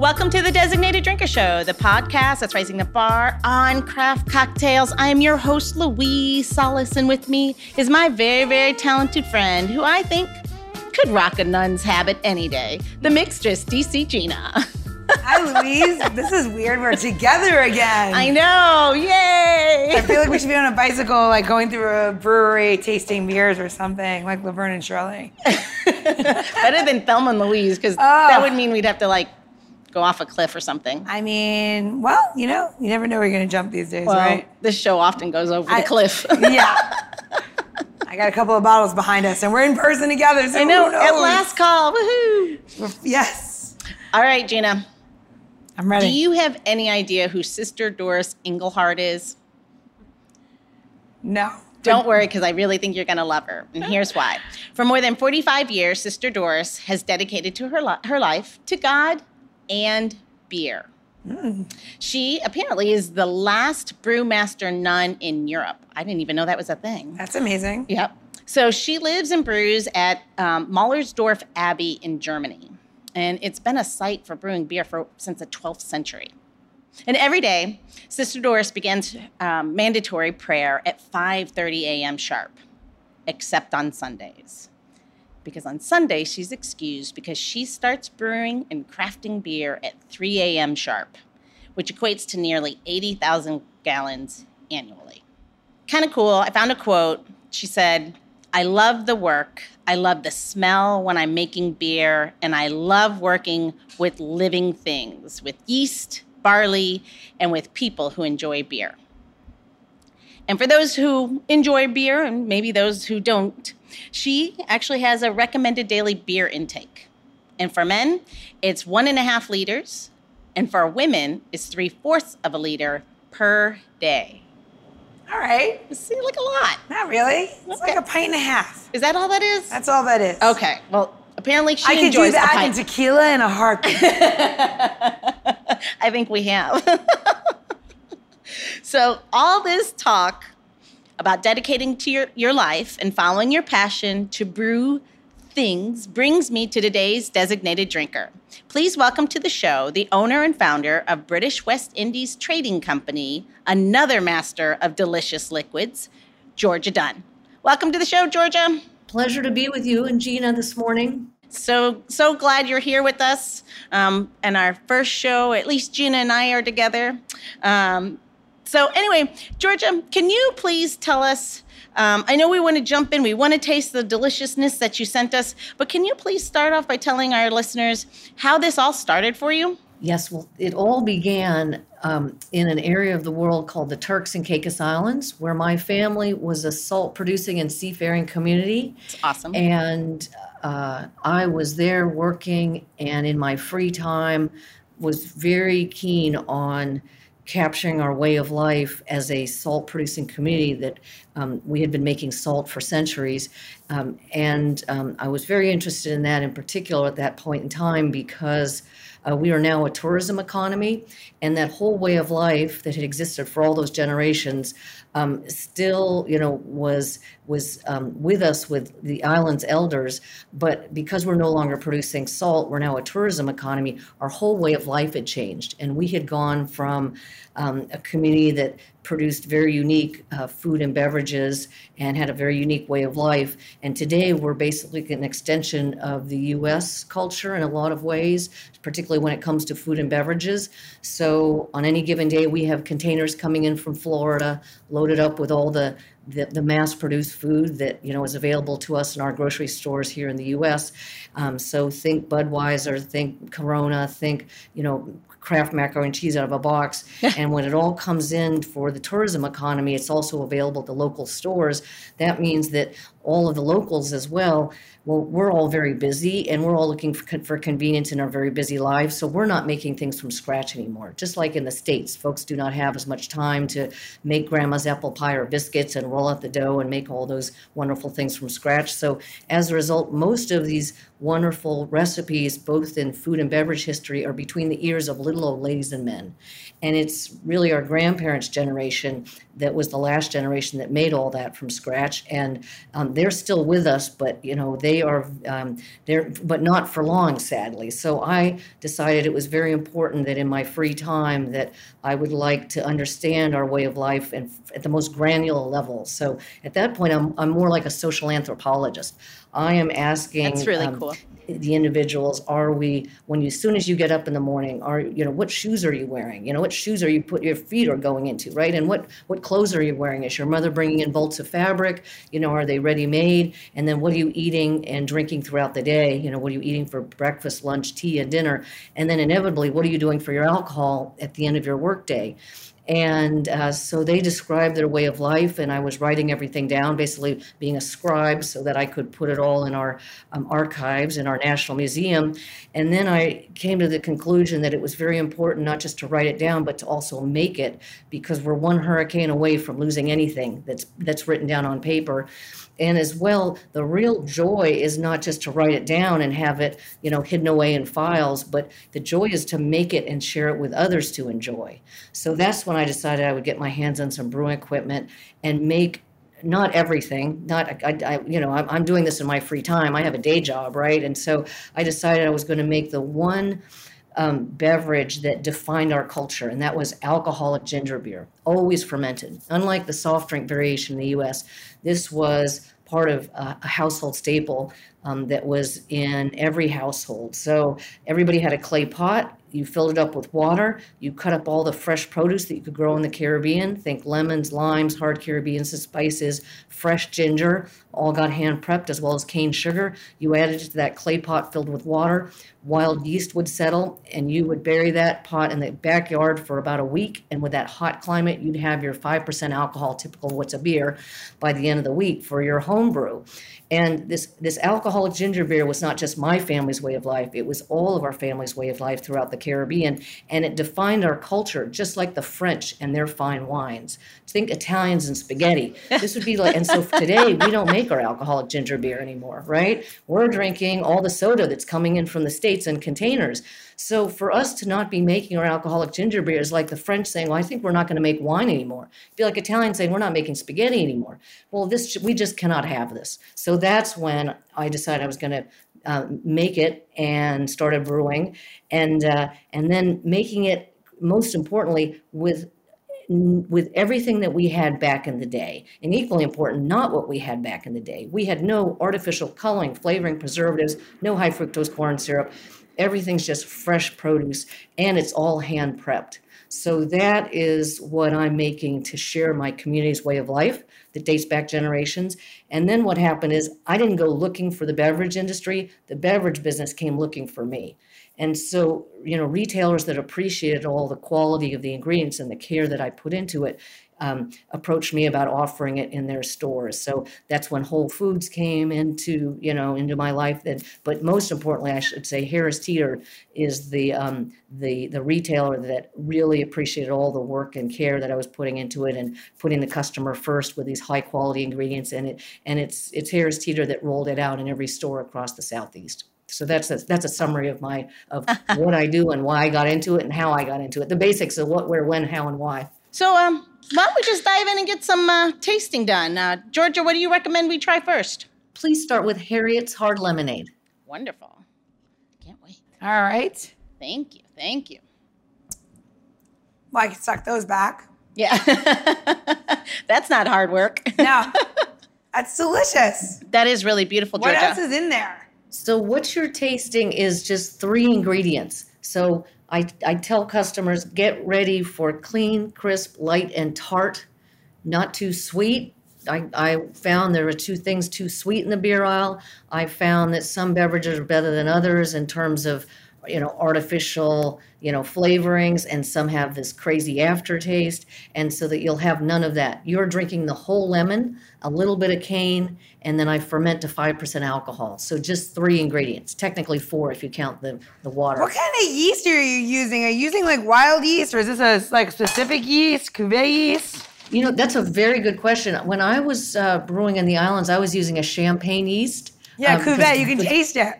Welcome to the Designated Drinker Show, the podcast that's raising the bar on craft cocktails. I am your host, Louise Solis, and with me is my very, very talented friend who I think could rock a nun's habit any day, the mixtress, DC Gina. Hi, Louise. this is weird. We're together again. I know. Yay. I feel like we should be on a bicycle, like going through a brewery, tasting beers or something, like Laverne and Shirley. Better than Thelma and Louise, because that oh. would mean we'd have to like go off a cliff or something. I mean, well, you know, you never know where you're going to jump these days, Well, right? this show often goes over I- the cliff. yeah. I got a couple of bottles behind us, and we're in person together. So I know. At last call. Woohoo. Yes. All right, Gina. I'm ready. Do you have any idea who Sister Doris Engelhardt is? no. Don't worry, because I really think you're going to love her. And here's why. For more than 45 years, Sister Doris has dedicated to her, li- her life to God and beer. She apparently is the last brewmaster nun in Europe. I didn't even know that was a thing. That's amazing. Yep. So she lives and brews at um, Abbey in Germany. And it's been a site for brewing beer for, since the 12th century. And every day, Sister Doris begins um, mandatory prayer at 5:30 a.m. sharp, except on Sundays. Because on Sunday she's excused because she starts brewing and crafting beer at 3 a.m. sharp, which equates to nearly 80,000 gallons annually. Kind of cool. I found a quote. She said, I love the work. I love the smell when I'm making beer, and I love working with living things, with yeast, barley, and with people who enjoy beer. And for those who enjoy beer, and maybe those who don't, she actually has a recommended daily beer intake. And for men, it's one and a half liters, and for women, it's three fourths of a liter per day. All right. Seems like a lot. Not really. It's Okay. like a pint and a half. Is that all that is? That's all that is. okay. Well, apparently she I could enjoys do that a in tequila in a heartbeat. I think we have. so all this talk about dedicating to your, your life and following your passion to brew things brings me to today's designated drinker. Please welcome to the show the owner and founder of British West Indies Trading Company, another master of delicious liquids, Georgia Dunn. Welcome to the show, Georgia. Pleasure to be with you and Gina this morning. So so glad you're here with us. Um, and our first show, at least Gina and I are together. Um, so anyway, Georgia, can you please tell us? Um, I know we want to jump in. We want to taste the deliciousness that you sent us, but can you please start off by telling our listeners how this all started for you? Yes, well, it all began um, in an area of the world called the Turks and Caicos Islands, where my family was a salt producing and seafaring community. It's awesome. And uh, I was there working, and in my free time, was very keen on capturing our way of life as a salt producing community that um, we had been making salt for centuries. Um, and um, I was very interested in that in particular at that point in time because uh, we are now a tourism economy, and that whole way of life that had existed for all those generations um, still, you know, was was um, with us with the island's elders. But because we're no longer producing salt, we're now a tourism economy. Our whole way of life had changed, and we had gone from um, a community that produced very unique uh, food and beverages and had a very unique way of life. And today we're basically an extension of the US culture in a lot of ways, particularly when it comes to food and beverages. So on any given day, we have containers coming in from Florida loaded up with all the the, the mass-produced food that you know is available to us in our grocery stores here in the U.S. Um, so think Budweiser, think Corona, think you know Kraft macaroni and cheese out of a box. and when it all comes in for the tourism economy, it's also available at the local stores. That means that all of the locals as well. Well, we're all very busy and we're all looking for, for convenience in our very busy lives. So we're not making things from scratch anymore. Just like in the States, folks do not have as much time to make grandma's apple pie or biscuits and roll out the dough and make all those wonderful things from scratch. So as a result, most of these wonderful recipes, both in food and beverage history, are between the ears of little old ladies and men. And it's really our grandparents' generation that was the last generation that made all that from scratch, and um, they're still with us, but you know they are um, they're but not for long, sadly. So I decided it was very important that in my free time that I would like to understand our way of life and at the most granular level. So at that point, I'm I'm more like a social anthropologist. I am asking. That's really um, cool. The individuals are we when you as soon as you get up in the morning are you know what shoes are you wearing? You know what shoes are you put your feet are going into right? And what what clothes are you wearing? Is your mother bringing in bolts of fabric? You know are they ready made and then what are you eating and drinking throughout the day? You know what are you eating for breakfast lunch tea and dinner? And then inevitably what are you doing for your alcohol at the end of your workday and uh, so they described their way of life, and I was writing everything down, basically being a scribe so that I could put it all in our um, archives in our National Museum. And then I came to the conclusion that it was very important not just to write it down, but to also make it, because we're one hurricane away from losing anything that's that's written down on paper and as well the real joy is not just to write it down and have it you know hidden away in files but the joy is to make it and share it with others to enjoy. So that's when i decided i would get my hands on some brewing equipment and make not everything not I, I, you know I'm, I'm doing this in my free time. I have a day job right? And so i decided i was going to make the one um, beverage that defined our culture, and that was alcoholic ginger beer, always fermented. Unlike the soft drink variation in the US, this was part of a, a household staple um, that was in every household. So everybody had a clay pot. You filled it up with water. You cut up all the fresh produce that you could grow in the Caribbean. Think lemons, limes, hard Caribbean spices, fresh ginger, all got hand prepped, as well as cane sugar. You added it to that clay pot filled with water. Wild yeast would settle, and you would bury that pot in the backyard for about a week. And with that hot climate, you'd have your 5% alcohol, typical what's a beer, by the end of the week for your home brew. And this, this alcoholic ginger beer was not just my family's way of life, it was all of our family's way of life throughout the Caribbean. And it defined our culture, just like the French and their fine wines. Think Italians and spaghetti. This would be like, and so today we don't make our alcoholic ginger beer anymore, right? We're drinking all the soda that's coming in from the States in containers. So for us to not be making our alcoholic ginger beer is like the French saying, "Well, I think we're not going to make wine anymore." It'd be like Italians saying, "We're not making spaghetti anymore." Well, this we just cannot have this. So that's when I decided I was going to uh, make it and started brewing, and uh, and then making it most importantly with with everything that we had back in the day, and equally important, not what we had back in the day. We had no artificial coloring, flavoring, preservatives, no high fructose corn syrup. Everything's just fresh produce, and it's all hand prepped. So that is what I'm making to share my community's way of life that dates back generations. And then what happened is I didn't go looking for the beverage industry, the beverage business came looking for me. And so, you know, retailers that appreciated all the quality of the ingredients and the care that I put into it um, approached me about offering it in their stores. So that's when Whole Foods came into, you know, into my life. That, but most importantly, I should say, Harris Teeter is the um, the the retailer that really appreciated all the work and care that I was putting into it and putting the customer first with these high quality ingredients in it. And it's it's Harris Teeter that rolled it out in every store across the southeast. So that's a, that's a summary of my of what I do and why I got into it and how I got into it. The basics of what, where, when, how, and why. So, um, why don't we just dive in and get some uh, tasting done? Uh, Georgia, what do you recommend we try first? Please start with Harriet's Hard Lemonade. Wonderful. Can't wait. All right. Thank you. Thank you. Well, I can suck those back. Yeah. That's not hard work. No. That's delicious. That is really beautiful, Georgia. What else is in there? So what you're tasting is just three ingredients. So I, I tell customers get ready for clean, crisp, light, and tart, not too sweet. I, I found there are two things too sweet in the beer aisle. I found that some beverages are better than others in terms of you know artificial you know flavorings and some have this crazy aftertaste and so that you'll have none of that you're drinking the whole lemon a little bit of cane and then i ferment to 5% alcohol so just three ingredients technically four if you count the, the water What kind of yeast are you using? Are you using like wild yeast or is this a like specific yeast, cuvee yeast? You know, that's a very good question. When I was uh, brewing in the islands, I was using a champagne yeast. Yeah, um, cuvee. You can taste it.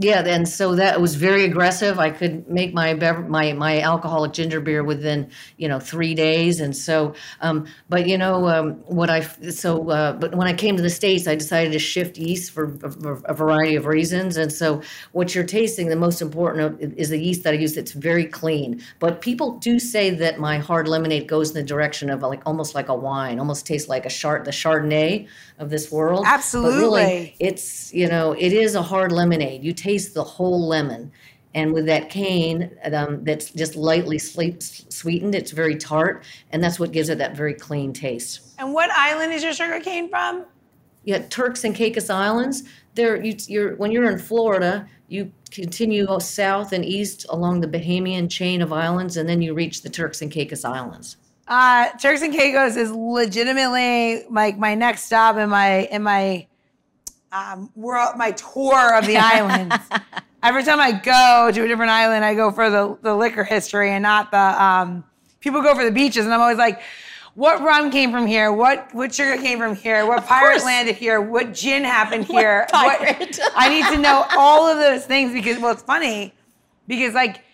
Yeah, and so that was very aggressive. I could make my bev- my my alcoholic ginger beer within you know three days, and so. Um, but you know um, what I so uh, but when I came to the states, I decided to shift yeast for, for a variety of reasons, and so what you're tasting, the most important is the yeast that I use. That's very clean. But people do say that my hard lemonade goes in the direction of like almost like a wine, almost tastes like a chard the Chardonnay of this world. Absolutely. really, it's you know it is a hard lemonade. You taste the whole lemon, and with that cane um, that's just lightly sleep, sweetened, it's very tart, and that's what gives it that very clean taste. And what island is your sugar cane from? Yeah, Turks and Caicos Islands. There, you, you're when you're in Florida, you continue south and east along the Bahamian chain of islands, and then you reach the Turks and Caicos Islands. Uh, Turks and Caicos is legitimately like my next stop in my in my um, world, my tour of the islands. Every time I go to a different island, I go for the, the liquor history and not the um, people go for the beaches. And I'm always like, what rum came from here? What what sugar came from here? What pirate course. landed here? What gin happened here? pirate? I need to know all of those things because well, it's funny because like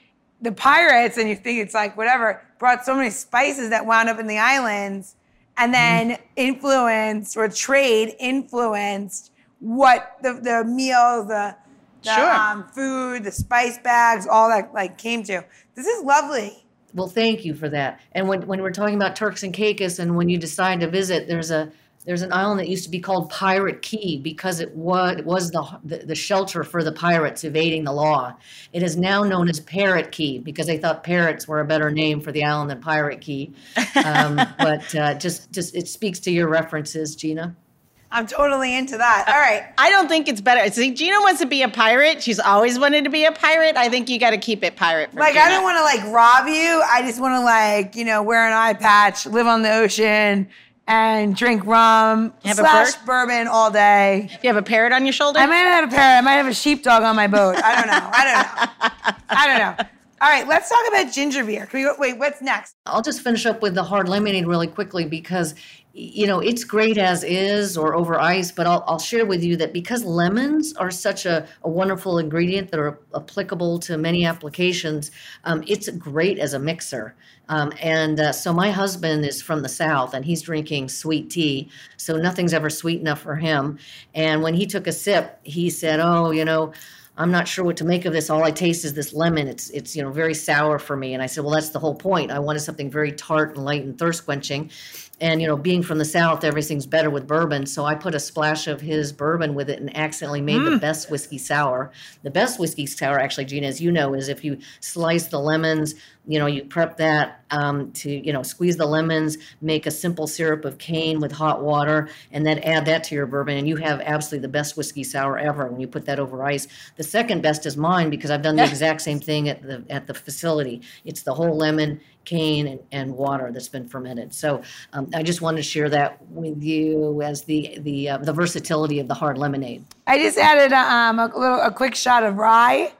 the pirates and you think it's like whatever brought so many spices that wound up in the islands and then influenced or trade influenced what the, the meals the, the Sure. um, food the spice bags all that like came to this is lovely Well, thank you for that. And when, when we're talking about Turks and Caicos, and when you decide to visit, there's a there's an island that used to be called Pirate Cay because it was it was the, the the shelter for the pirates evading the law. It is now known as Parrot Cay because they thought parrots were a better name for the island than Pirate Cay. Um, but uh, just just it speaks to your references, Gina. I'm totally into that uh, all right I don't think it's better. See, Gina wants to be a pirate. She's always wanted to be a pirate. I think you got to keep it pirate. Like Gina. i don't want to like rob you i just want to like you know wear an eye patch live on the ocean and drink rum Have a slash bird? bourbon all day You have a parrot on your shoulder. I might have a parrot. I might have a sheepdog on my boat. I don't know. I don't know. I don't know. All right, let's talk about ginger beer. Can we wait, what's next? I'll just finish up with the hard lemonade really quickly because you know it's great as is or over ice but I'll, I'll share with you that because lemons are such a, a wonderful ingredient that are applicable to many applications um, it's great as a mixer um, and uh, so my husband is from the south and he's drinking sweet tea so nothing's ever sweet enough for him and when he took a sip he said oh you know I'm not sure what to make of this. All I taste is this lemon. It's it's you know very sour for me. And I said, well, that's the whole point. I wanted something very tart and light and thirst quenching. And you know, being from the south, everything's better with bourbon. So I put a splash of his bourbon with it and accidentally made the mm. best whiskey sour. The best whiskey sour, actually, Gina, as you know, is if you slice the lemons. You know, you prep that um, to you know squeeze the lemons, make a simple syrup of cane with hot water, and then add that to your bourbon, and you have absolutely the best whiskey sour ever when you put that over ice. The second best is mine because I've done the exact same thing at the at the facility. It's the whole lemon, cane, and, and water that's been fermented. So um, I just wanted to share that with you as the the uh, the versatility of the hard lemonade. I just added um, a little, a quick shot of rye,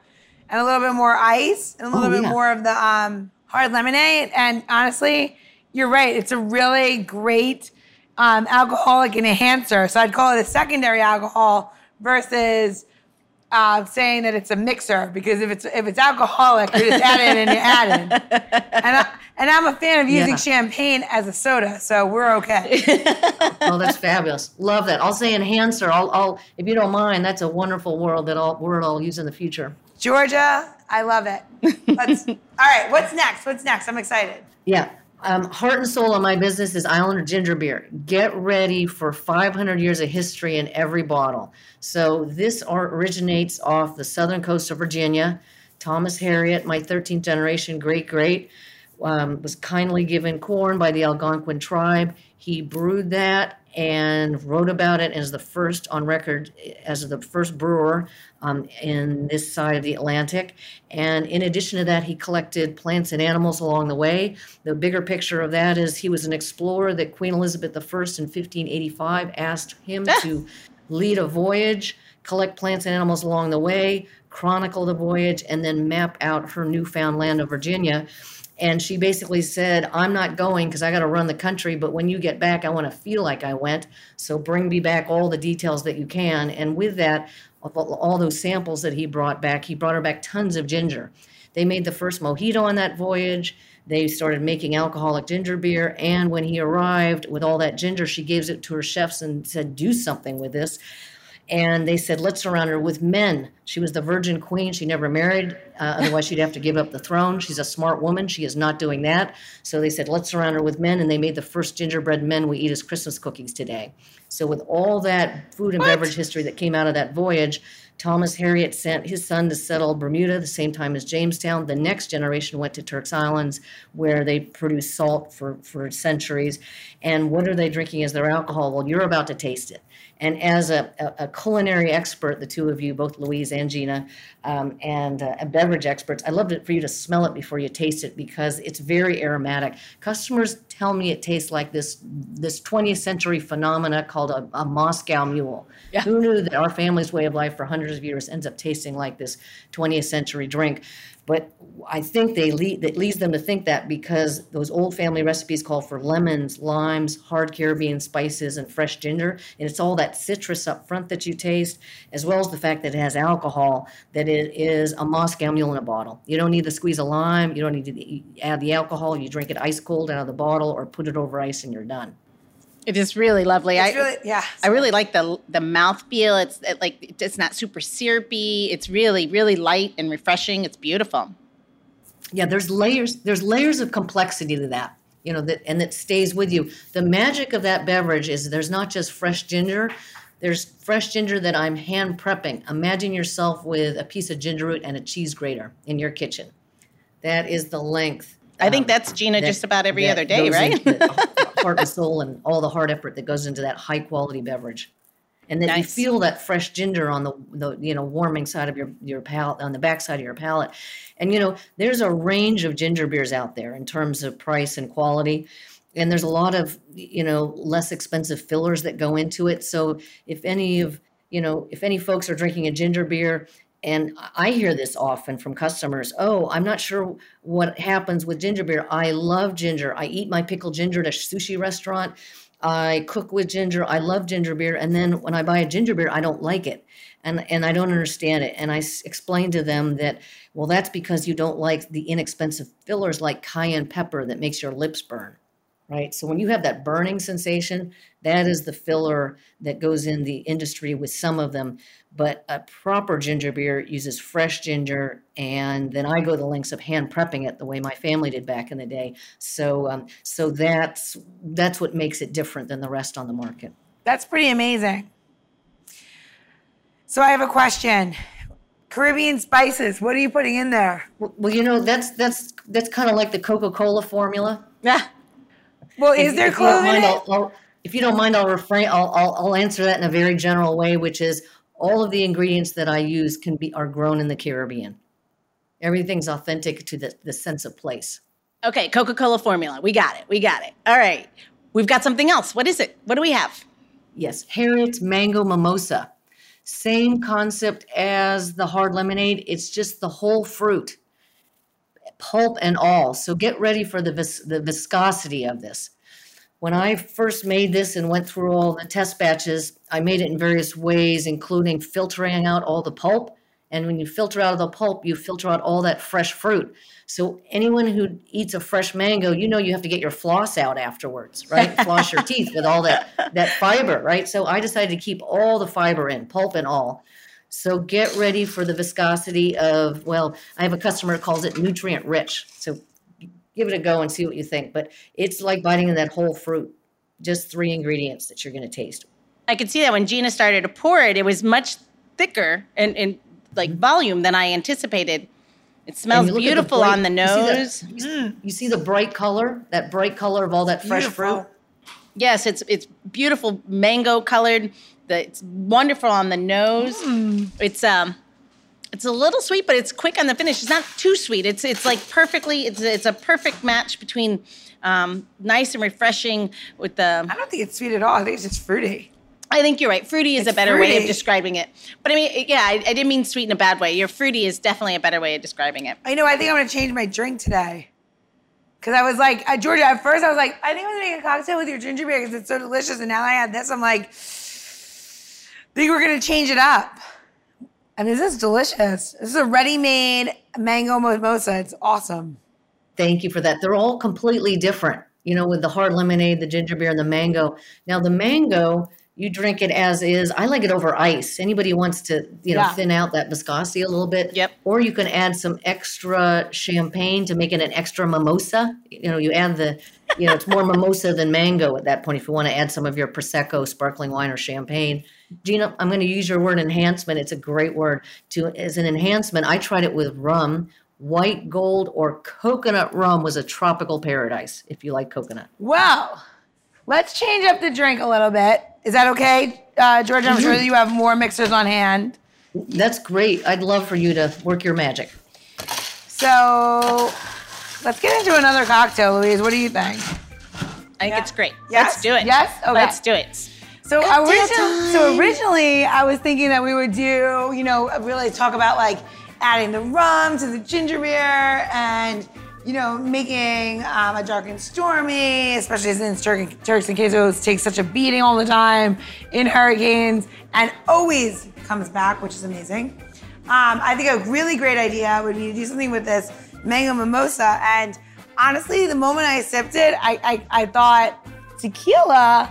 and a little bit more ice, and a little Oh, bit yeah. more of the um, hard lemonade. And honestly, you're right. It's a really great um, alcoholic enhancer. So I'd call it a secondary alcohol versus uh, saying that it's a mixer because if it's if it's alcoholic, you just add it and you add it. And I, and I'm a fan of using Yeah. champagne as a soda, so we're okay. Oh, that's fabulous! Love that. I'll say enhancer. I'll, I'll if you don't mind. That's a wonderful word that I'll word I'll use in the future. Georgia, I love it. Let's, all right, what's next? What's next? I'm excited. Yeah. Um, heart and soul of my business is Islander ginger beer. Get ready for 500 years of history in every bottle. So this art originates off the southern coast of Virginia. Thomas Harriot, my 13th generation great great, um, was kindly given corn by the Algonquin tribe. He brewed that and wrote about it as the first on record as the first brewer um, in this side of the Atlantic. And in addition to that, he collected plants and animals along the way. The bigger picture of that is he was an explorer that Queen Elizabeth I in 1585 asked him to lead a voyage, collect plants and animals along the way, chronicle the voyage, and then map out her newfound land of Virginia. And she basically said, I'm not going because I got to run the country, but when you get back, I want to feel like I went. So bring me back all the details that you can. And with that, all those samples that he brought back, he brought her back tons of ginger. They made the first mojito on that voyage. They started making alcoholic ginger beer. And when he arrived with all that ginger, she gives it to her chefs and said, Do something with this and they said, let's surround her with men. She was the virgin queen. She never married. Uh, otherwise, she'd have to give up the throne. She's a smart woman. She is not doing that. So they said, let's surround her with men. And they made the first gingerbread men we eat as Christmas cookies today. So, with all that food and what? beverage history that came out of that voyage, Thomas Harriot sent his son to settle Bermuda the same time as Jamestown. The next generation went to Turks Islands, where they produced salt for, for centuries. And what are they drinking as their alcohol? Well, you're about to taste it. And as a, a, culinary expert, the two of you, both Louise and Gina, um, and uh, beverage experts, I loved it for you to smell it before you taste it because it's very aromatic. Customers tell me it tastes like this this 20th century phenomena called a, a Moscow mule. Yeah. Who knew that our family's way of life for hundreds of years ends up tasting like this 20th century drink? But I think they lead, that leads them to think that because those old family recipes call for lemons, limes, hard Caribbean spices, and fresh ginger, and it's all that citrus up front that you taste, as well as the fact that it has alcohol, that it is a Moscow Mule in a bottle. You don't need to squeeze a lime, you don't need to add the alcohol. You drink it ice cold out of the bottle, or put it over ice, and you're done. It is really lovely. It's I really, yeah. I really like the the mouth feel. It's it, like it's not super syrupy. It's really really light and refreshing. It's beautiful. Yeah, there's layers. There's layers of complexity to that. You know that and it stays with you. The magic of that beverage is there's not just fresh ginger. There's fresh ginger that I'm hand prepping. Imagine yourself with a piece of ginger root and a cheese grater in your kitchen. That is the length. I think um, that's Gina that, just about every other day, right? heart and soul and all the hard effort that goes into that high quality beverage. And then nice. you feel that fresh ginger on the, the you know warming side of your your palate on the back side of your palate. And you know, there's a range of ginger beers out there in terms of price and quality. And there's a lot of, you know, less expensive fillers that go into it. So if any of, you know, if any folks are drinking a ginger beer and I hear this often from customers. Oh, I'm not sure what happens with ginger beer. I love ginger. I eat my pickled ginger at a sushi restaurant. I cook with ginger. I love ginger beer. And then when I buy a ginger beer, I don't like it. And, and I don't understand it. And I s- explain to them that, well, that's because you don't like the inexpensive fillers like cayenne pepper that makes your lips burn right? So when you have that burning sensation, that is the filler that goes in the industry with some of them. But a proper ginger beer uses fresh ginger, and then I go the lengths of hand prepping it the way my family did back in the day. So, um, so that's that's what makes it different than the rest on the market. That's pretty amazing. So I have a question. Caribbean spices. What are you putting in there? Well, you know that's that's that's kind of like the Coca Cola formula. Yeah. Well, is if, there if in it? I'll, I'll, if you don't mind, I'll refrain. I'll, I'll, I'll answer that in a very general way, which is all of the ingredients that I use can be are grown in the Caribbean. Everything's authentic to the, the sense of place. Okay, Coca-Cola formula. We got it. We got it. All right. We've got something else. What is it? What do we have? Yes, Harriet's Mango Mimosa. Same concept as the hard lemonade. It's just the whole fruit pulp and all. So get ready for the, vis- the viscosity of this. When I first made this and went through all the test batches, I made it in various ways, including filtering out all the pulp. And when you filter out of the pulp, you filter out all that fresh fruit. So anyone who eats a fresh mango, you know you have to get your floss out afterwards, right? floss your teeth with all that that fiber, right? So I decided to keep all the fiber in, pulp and all. So get ready for the viscosity of, well, I have a customer calls it nutrient rich. So give it a go and see what you think. But it's like biting in that whole fruit, just three ingredients that you're going to taste. I could see that when Gina started to pour it, it was much thicker and, and like mm-hmm. volume than I anticipated. It smells beautiful the bright, on the nose. You see, mm. you see, the bright color, that bright color of all that fresh beautiful. fruit. Yes, it's it's beautiful mango colored. The, it's wonderful on the nose. Mm. It's um, it's a little sweet, but it's quick on the finish. It's not too sweet. It's it's like perfectly. It's it's a perfect match between um, nice and refreshing with the. I don't think it's sweet at all. I think it's just fruity. I think you're right. Fruity is it's a better fruity. way of describing it. But I mean, yeah, I, I, didn't mean sweet in a bad way. Your fruity is definitely a better way of describing it. I know. I think I'm going to change my drink today. Because I was like, uh, Georgia, at first I was like, I think I'm gonna make a cocktail with your ginger beer because it's so delicious. And now I had this, I'm like, I think we're gonna change it up. And this is delicious. This is a ready-made mango mimosa. It's awesome. Thank you for that. They're all completely different, you know, with the hard lemonade, the ginger beer, and the mango. Now, the mango, you drink it as is. I like it over ice. Anybody wants to, you know, Yeah. thin out that viscosity a little bit. Yep. Or you can add some extra champagne to make it an extra mimosa. You know, you add the, you know, it's more mimosa than mango at that point if you want to add some of your Prosecco, sparkling wine, or champagne. Gina, I'm going to use your word enhancement. It's a great word. To as an enhancement, I tried it with rum. White gold or coconut rum was a tropical paradise if you like coconut. Well, let's change up the drink a little bit. Is that okay, uh, Georgia? I'm sure that you have more mixers on hand. That's great. I'd love for you to work your magic. So let's get into another cocktail, Louise. What do you think? I think it's great. Yes? Let's do it. Yes? Okay. Let's do it. So, Cocktail origi- so originally, I was thinking that we would do, you know, really talk about like adding the rum to the ginger beer and, you know, making um, a dark and stormy, especially since Tur- Turks and Caicos take such a beating all the time in hurricanes and always comes back, which is amazing. Um, I think a really great idea would be to do something with this mango mimosa. And honestly, the moment I sipped it, I, I, I thought tequila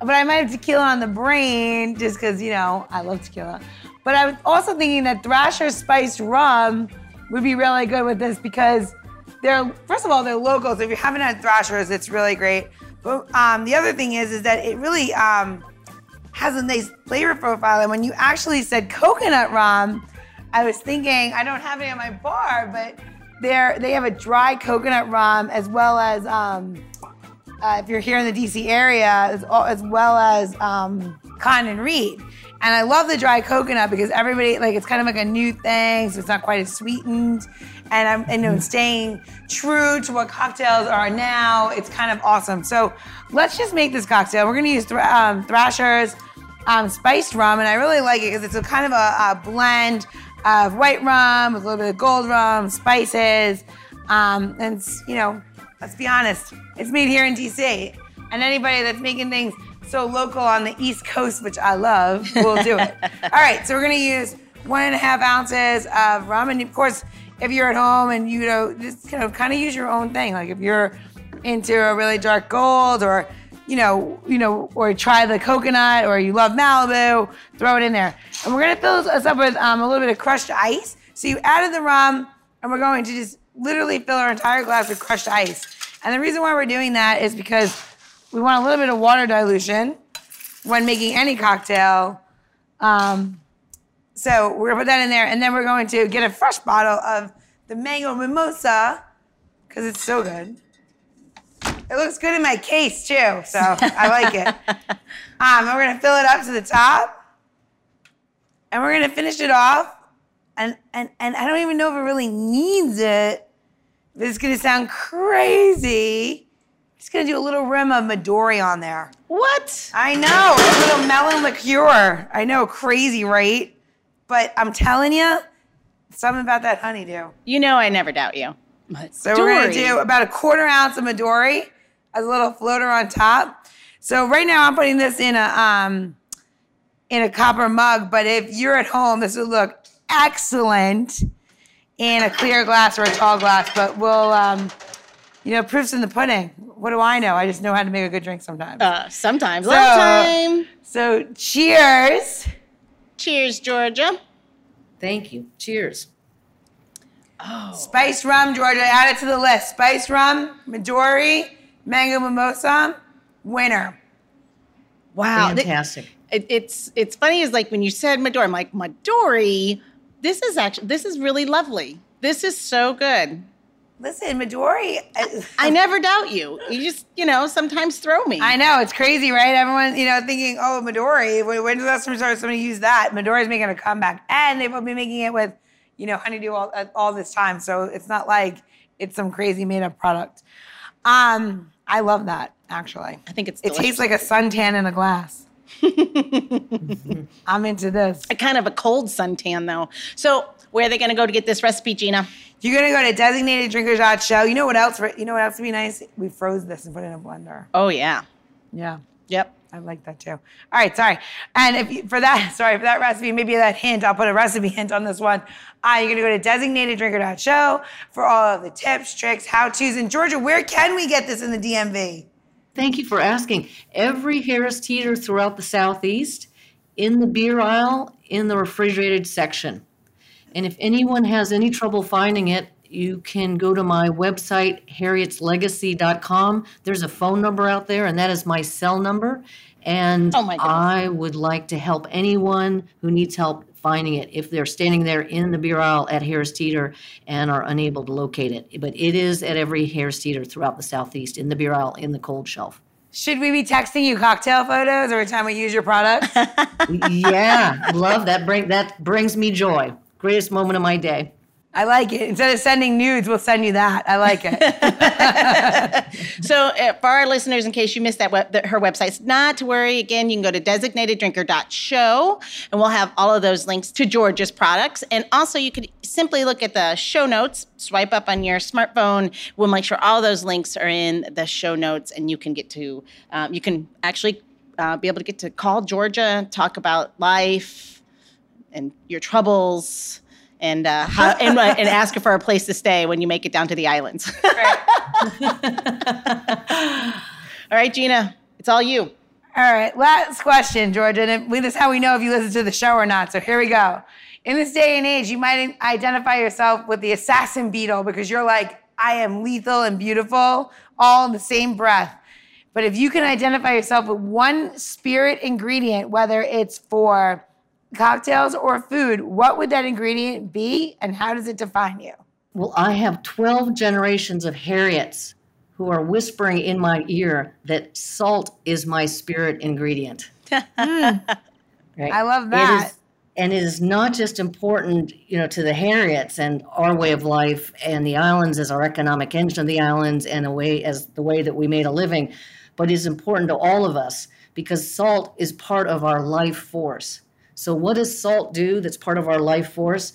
but I might have tequila on the brain just because, you know, I love tequila. But I was also thinking that Thrasher spiced rum would be really good with this because they're, first of all, they're local. So if you haven't had Thrashers, it's really great. But um, the other thing is, is that it really um, has a nice flavor profile. And when you actually said coconut rum, I was thinking, I don't have any on my bar, but they're, they have a dry coconut rum as well as, um, uh, if you're here in the DC area, as, as well as um, Cotton and Reed. And I love the dry coconut because everybody like it's kind of like a new thing, so it's not quite as sweetened. And I'm and, know, staying true to what cocktails are now. It's kind of awesome. So let's just make this cocktail. We're gonna use thr- um, Thrasher's um, spiced rum, and I really like it because it's a kind of a, a blend of white rum with a little bit of gold rum, spices, um, and you know, let's be honest, it's made here in DC. And anybody that's making things so local on the East Coast, which I love, will do it. All right, so we're gonna use one and a half ounces of rum, and of course, if you're at home and you know, just kind of kind of use your own thing. Like if you're into a really dark gold, or you know, you know, or try the coconut, or you love Malibu, throw it in there. And we're gonna fill this up with um, a little bit of crushed ice. So you added the rum, and we're going to just literally fill our entire glass with crushed ice. And the reason why we're doing that is because we want a little bit of water dilution when making any cocktail. Um, so we're gonna put that in there, and then we're going to get a fresh bottle of the mango mimosa because it's so good. It looks good in my case too, so I like it. Um, and we're gonna fill it up to the top, and we're gonna finish it off. And and and I don't even know if it really needs it. This is gonna sound crazy. Just gonna do a little rim of Midori on there. What? I know, a little melon liqueur. I know, crazy, right? But I'm telling you, something about that honeydew. You know I never doubt you. So we're gonna do about a quarter ounce of Midori as a little floater on top. So right now I'm putting this in a um in a copper mug, but if you're at home, this would look excellent in a clear glass or a tall glass. But we'll um, you know, proofs in the pudding. What do I know? I just know how to make a good drink sometimes. Uh, sometimes. So- time. so cheers. Cheers, Georgia. Thank you. Cheers. Oh. Spiced rum, Georgia. Add it to the list. Spiced rum, Midori, mango mimosa, winner. Wow. th- Fantastic. it, it's it's funny is like when you said Midori, I'm like Midori. This is actually this is really lovely. This is so good. Listen, Midori. I never doubt you. You just you know sometimes throw me. I know it's crazy, right? Everyone, you know, thinking, "Oh, Midori." When, when's the last time somebody somebody used that? Midori's making a comeback, and they've been making it with, you know, honeydew all, all this time. So it's not like it's some crazy made up product. Um, I love that actually. I think it's delicious. It tastes like a suntan in a glass. I'm into this. a kind of a cold suntan though. So where are they going to go to get this recipe, Gina? You're gonna go to designated drinkers show. You know what else? You know what else would be nice? We froze this and put it in a blender. Oh yeah. Yeah. Yep. I like that too. All right, sorry. And if you, for that, sorry for that recipe, maybe that hint, I'll put a recipe hint on this one. Uh, you're gonna go to designateddrinker.show for all of the tips, tricks, how tos. And Georgia, where can we get this in the DMV? Thank you for asking. Every Harris Teeter throughout the Southeast, in the beer aisle, in the refrigerated section. And if anyone has any trouble finding it, you can go to my website, harrietslegacy.com. There's a phone number out there, and that is my cell number. And Oh. I would like to help anyone who needs help finding it if they're standing there in the beer aisle at Harris Teeter and are unable to locate it. But it is at every Harris Teeter throughout the Southeast, in the beer aisle, in the cold shelf. Should we be texting you cocktail photos every time we use your product? yeah, love that. Bring that brings me joy. Greatest moment of my day. I like it. Instead of sending nudes, we'll send you that. I like it. So, uh, for our listeners, in case you missed that, web, the, her website's not to worry. Again, you can go to designateddrinker.show and we'll have all of those links to Georgia's products. And also, you could simply look at the show notes, swipe up on your smartphone. We'll make sure all those links are in the show notes and you can get to, um, you can actually uh, be able to get to call Georgia, talk about life and your troubles. And uh, how, and, uh, and ask for a place to stay when you make it down to the islands. All right, Gina, it's all you. All right, last question, Georgia. And this is how we know if you listen to the show or not. So here we go. In this day and age, you might identify yourself with the assassin beetle because you're like, I am lethal and beautiful, all in the same breath. But if you can identify yourself with one spirit ingredient, whether it's for cocktails or food, what would that ingredient be and how does it define you? Well, I have 12 generations of Harriets who are whispering in my ear that salt is my spirit ingredient. Hmm. Right? I love It that. is, and it is not just important, you know, to the Harriets and our way of life and the islands as our economic engine of the islands and a way as the way that we made a living, but is important to all of us because salt is part of our life force. So what does salt do that's part of our life force?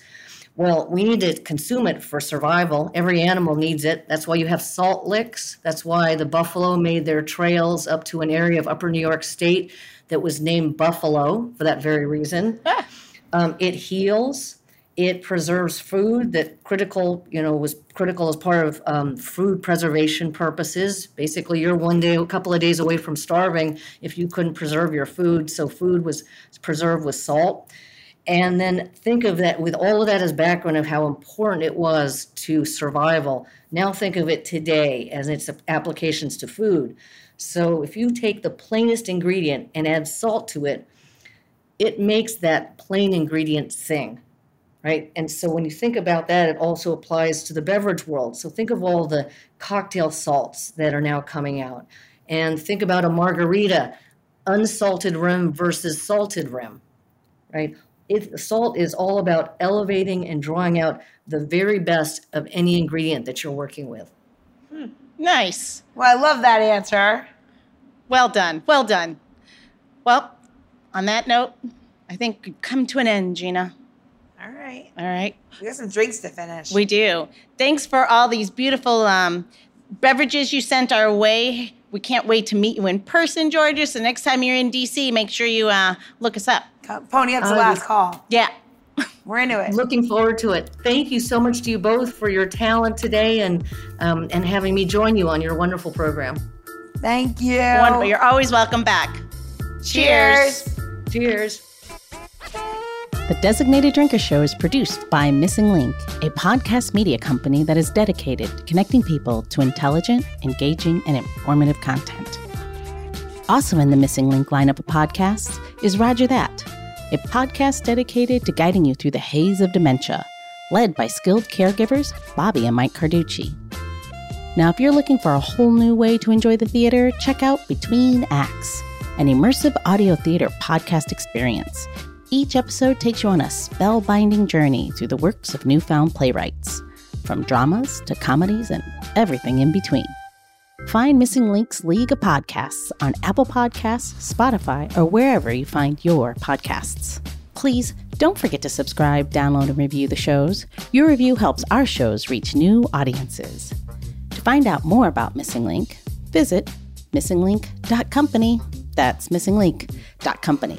Well, we need to consume it for survival. Every animal needs it. That's why you have salt licks. That's why the buffalo made their trails up to an area of upper New York State that was named Buffalo for that very reason. Um, it heals. It preserves food that critical, you know, was critical as part of um, food preservation purposes. Basically, you're one day, a couple of days away from starving if you couldn't preserve your food. So food was preserved with salt. And then think of that with all of that as background of how important it was to survival. Now think of it today as its applications to food. So if you take the plainest ingredient and add salt to it, it makes that plain ingredient sing, right? And so when you think about that, it also applies to the beverage world. So think of all the cocktail salts that are now coming out. And think about a margarita, unsalted rim versus salted rim, right? It, salt is all about elevating and drawing out the very best of any ingredient that you're working with. Hmm, nice. Well, I love that answer. Well done. Well done. Well, on that note, I think we've come to an end, Gina. All right. All right. We got some drinks to finish. We do. Thanks for all these beautiful um, beverages you sent our way. We can't wait to meet you in person, Georgia. So next time you're in DC, make sure you uh, look us up. Pony up's the last was- call. Yeah. We're into it. Looking forward to it. Thank you so much to you both for your talent today and um, and having me join you on your wonderful program. Thank you. Wonderful. You're always welcome back. Cheers. Cheers. The Designated Drinker Show is produced by Missing Link, a podcast media company that is dedicated to connecting people to intelligent, engaging, and informative content. Also in the Missing Link lineup of podcasts is Rodger That, a podcast dedicated to guiding you through the haze of dementia, led by skilled caregivers Bobbi and Mike Carducci. Now, if you're looking for a whole new way to enjoy the theater, check out Between Acts, an immersive audio theater podcast experience. Each episode takes you on a spellbinding journey through the works of newfound playwrights, from dramas to comedies and everything in between. Find Missing Link's League of Podcasts on Apple Podcasts, Spotify, or wherever you find your podcasts. Please don't forget to subscribe, download, and review the shows. Your review helps our shows reach new audiences. To find out more about Missing Link, visit missinglink.company. That's missinglink.company.